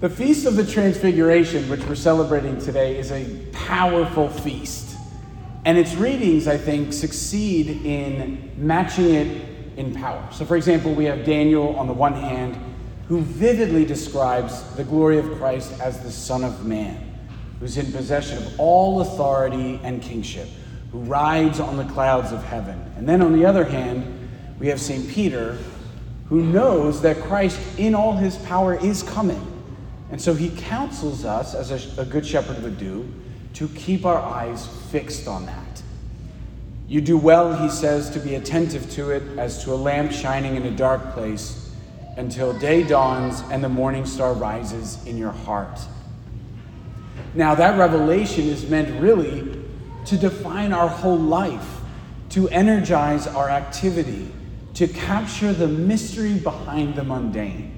The Feast of the Transfiguration, which we're celebrating today, is a powerful feast. And its readings, I think, succeed in matching it in power. So, for example, we have Daniel on the one hand, who vividly describes the glory of Christ as the Son of Man, who's in possession of all authority and kingship, who rides on the clouds of heaven. And then on the other hand, we have St. Peter, who knows that Christ, in all his power, is coming and so he counsels us, as a, a, good shepherd would do, to keep our eyes fixed on that. You do well, he says, to be attentive to it as to a lamp shining in a dark place until day dawns and the morning star rises in your heart. Now, that revelation is meant really to define our whole life, to energize our activity, to capture the mystery behind the mundane.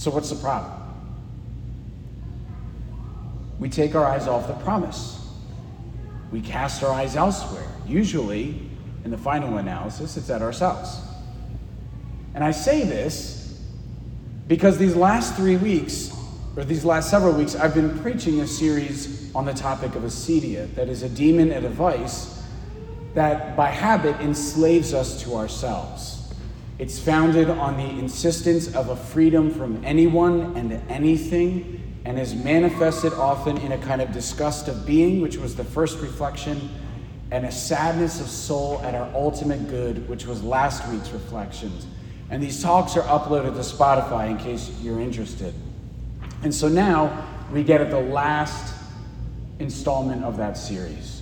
So, what's the problem? We take our eyes off the promise. We cast our eyes elsewhere. Usually, in the final analysis, it's at ourselves. And I say this because these last three weeks, or these last several weeks, I've been preaching a series on the topic of acedia, that is a demon and a vice that by habit enslaves us to ourselves. It's founded on the insistence of a freedom from anyone and anything, and is manifested often in a kind of disgust of being, which was the first reflection, and a sadness of soul at our ultimate good, which was last week's reflections. And these talks are uploaded to Spotify in case you're interested. And so now we get at the last installment of that series.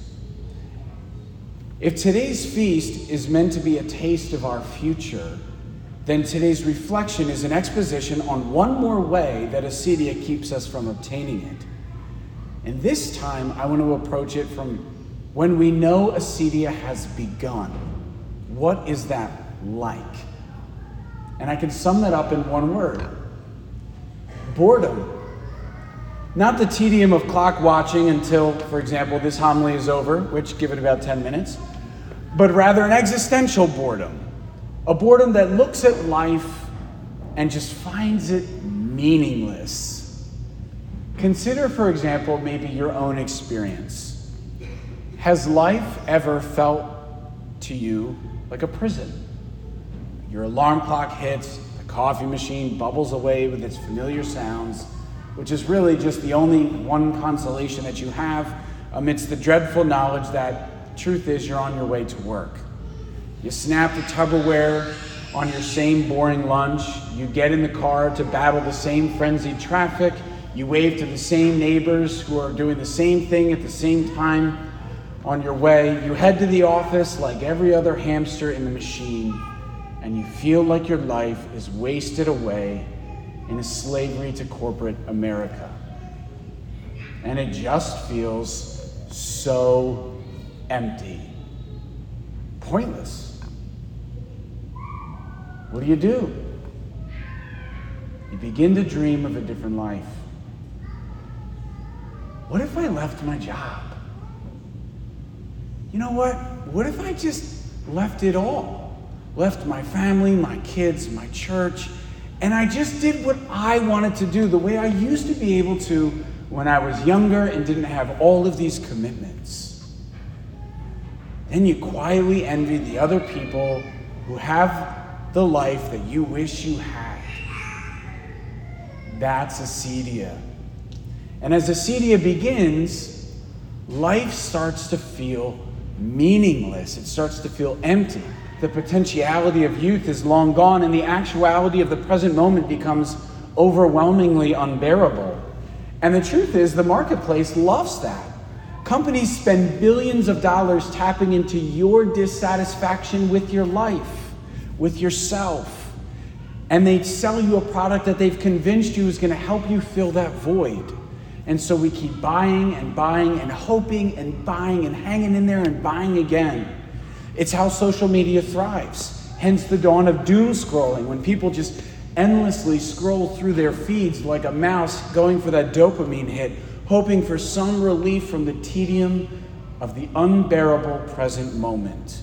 If today's feast is meant to be a taste of our future, then today's reflection is an exposition on one more way that acedia keeps us from obtaining it. And this time, I want to approach it from when we know acedia has begun. What is that like? And I can sum that up in one word boredom. Not the tedium of clock watching until, for example, this homily is over, which give it about 10 minutes, but rather an existential boredom a boredom that looks at life and just finds it meaningless. Consider, for example, maybe your own experience. Has life ever felt to you like a prison? Your alarm clock hits, the coffee machine bubbles away with its familiar sounds, which is really just the only one consolation that you have amidst the dreadful knowledge that truth is you're on your way to work. You snap the Tupperware on your same boring lunch. You get in the car to battle the same frenzied traffic. You wave to the same neighbors who are doing the same thing at the same time on your way. You head to the office like every other hamster in the machine, and you feel like your life is wasted away in a slavery to corporate America. And it just feels so empty, pointless. What do you do? You begin to dream of a different life. What if I left my job? You know what? What if I just left it all? Left my family, my kids, my church, and I just did what I wanted to do the way I used to be able to when I was younger and didn't have all of these commitments. Then you quietly envy the other people who have the life that you wish you had. That's acedia. And as acedia begins, life starts to feel meaningless. It starts to feel empty. The potentiality of youth is long gone, and the actuality of the present moment becomes overwhelmingly unbearable. And the truth is, the marketplace loves that. Companies spend billions of dollars tapping into your dissatisfaction with your life with yourself. And they sell you a product that they've convinced you is going to help you fill that void. And so we keep buying and buying and hoping and buying and hanging in there and buying again. It's how social media thrives. Hence the dawn of doom scrolling, when people just endlessly scroll through their feeds like a mouse going for that dopamine hit, hoping for some relief from the tedium of the unbearable present moment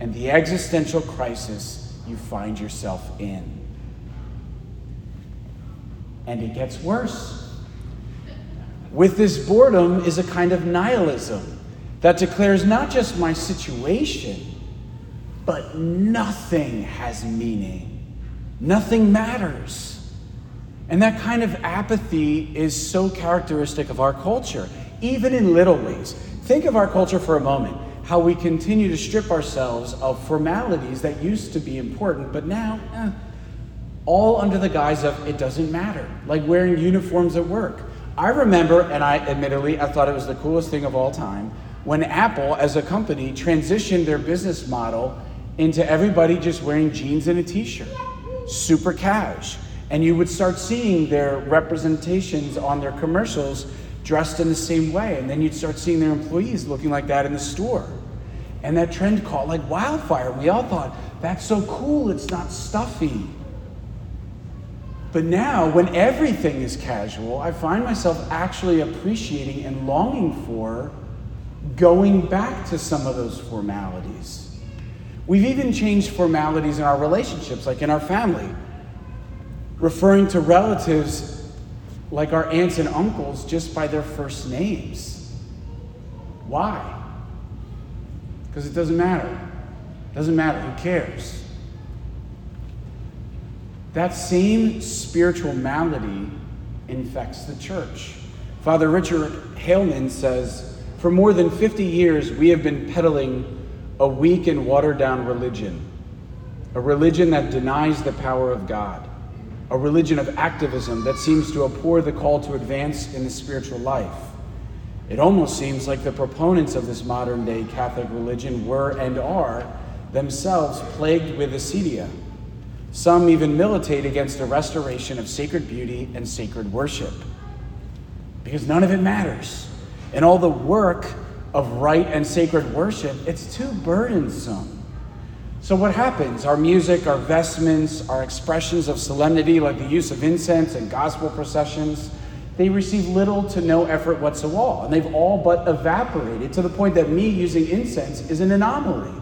and the existential crisis you find yourself in. and it gets worse. With this boredom is a kind of nihilism that declares not just my situation, but nothing has meaning. Nothing matters. And that kind of apathy is so characteristic of our culture, even in little ways. Think of our culture for a moment, how we continue to strip ourselves of formalities that used to be important, but now, eh, all under the guise of it doesn't matter, like wearing uniforms at work. I remember, and I admittedly, I thought it was the coolest thing of all time, when Apple, as a company, transitioned their business model into everybody just wearing jeans and a t shirt, super cash. And you would start seeing their representations on their commercials dressed in the same way. And then you'd start seeing their employees looking like that in the store. And that trend caught like wildfire. We all thought, that's so cool, it's not stuffy. But now, when everything is casual, I find myself actually appreciating and longing for going back to some of those formalities. We've even changed formalities in our relationships, like in our family referring to relatives like our aunts and uncles just by their first names. Why? Because it doesn't matter. It doesn't matter. Who cares? That same spiritual malady infects the church. Father Richard Heilman says For more than 50 years, we have been peddling a weak and watered down religion, a religion that denies the power of God a religion of activism that seems to abhor the call to advance in the spiritual life. It almost seems like the proponents of this modern day Catholic religion were and are themselves plagued with acedia. Some even militate against the restoration of sacred beauty and sacred worship. Because none of it matters. And all the work of right and sacred worship, it's too burdensome. So, what happens? Our music, our vestments, our expressions of solemnity, like the use of incense and gospel processions, they receive little to no effort whatsoever. And they've all but evaporated to the point that me using incense is an anomaly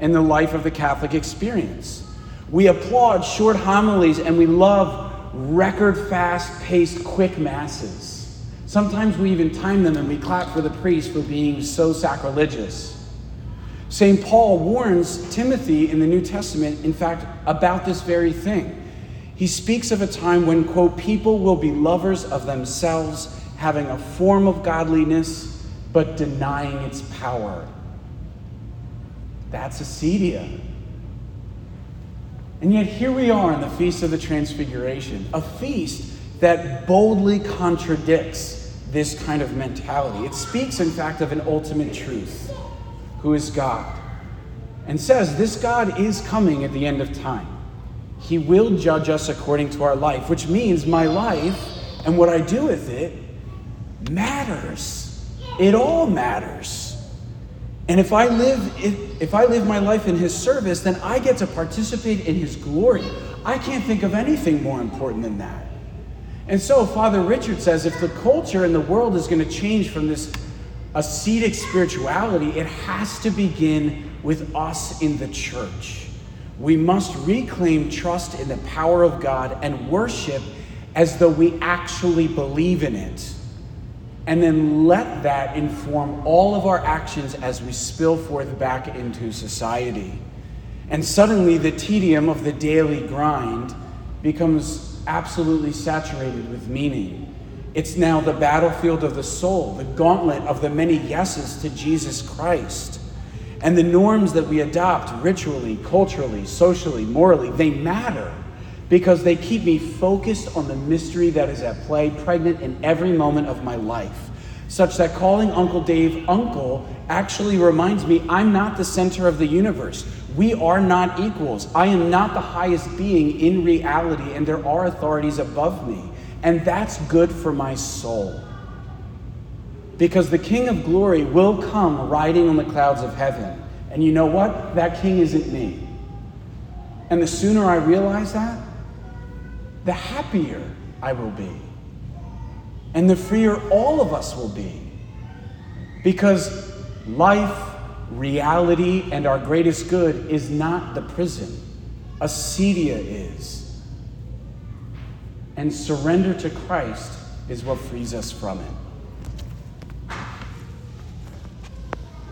in the life of the Catholic experience. We applaud short homilies and we love record fast paced, quick masses. Sometimes we even time them and we clap for the priest for being so sacrilegious. St. Paul warns Timothy in the New Testament, in fact, about this very thing. He speaks of a time when, quote, people will be lovers of themselves, having a form of godliness, but denying its power. That's acedia. And yet, here we are in the Feast of the Transfiguration, a feast that boldly contradicts this kind of mentality. It speaks, in fact, of an ultimate truth who is God, and says this God is coming at the end of time. He will judge us according to our life, which means my life and what I do with it matters. It all matters. And if I live if, if I live my life in his service, then I get to participate in his glory. I can't think of anything more important than that. And so Father Richard says if the culture and the world is going to change from this ascetic spirituality, it has to begin with us in the church. We must reclaim trust in the power of God and worship as though we actually believe in it. And then let that inform all of our actions as we spill forth back into society. And suddenly, the tedium of the daily grind becomes absolutely saturated with meaning. It's now the battlefield of the soul, the gauntlet of the many yeses to Jesus Christ. And the norms that we adopt ritually, culturally, socially, morally, they matter because they keep me focused on the mystery that is at play, pregnant in every moment of my life. Such that calling Uncle Dave uncle actually reminds me I'm not the center of the universe. We are not equals. I am not the highest being in reality, and there are authorities above me. And that's good for my soul. Because the King of glory will come riding on the clouds of heaven. And you know what? That king isn't me. And the sooner I realize that, the happier I will be. And the freer all of us will be. Because life, reality, and our greatest good is not the prison, acedia is. And surrender to Christ is what frees us from it.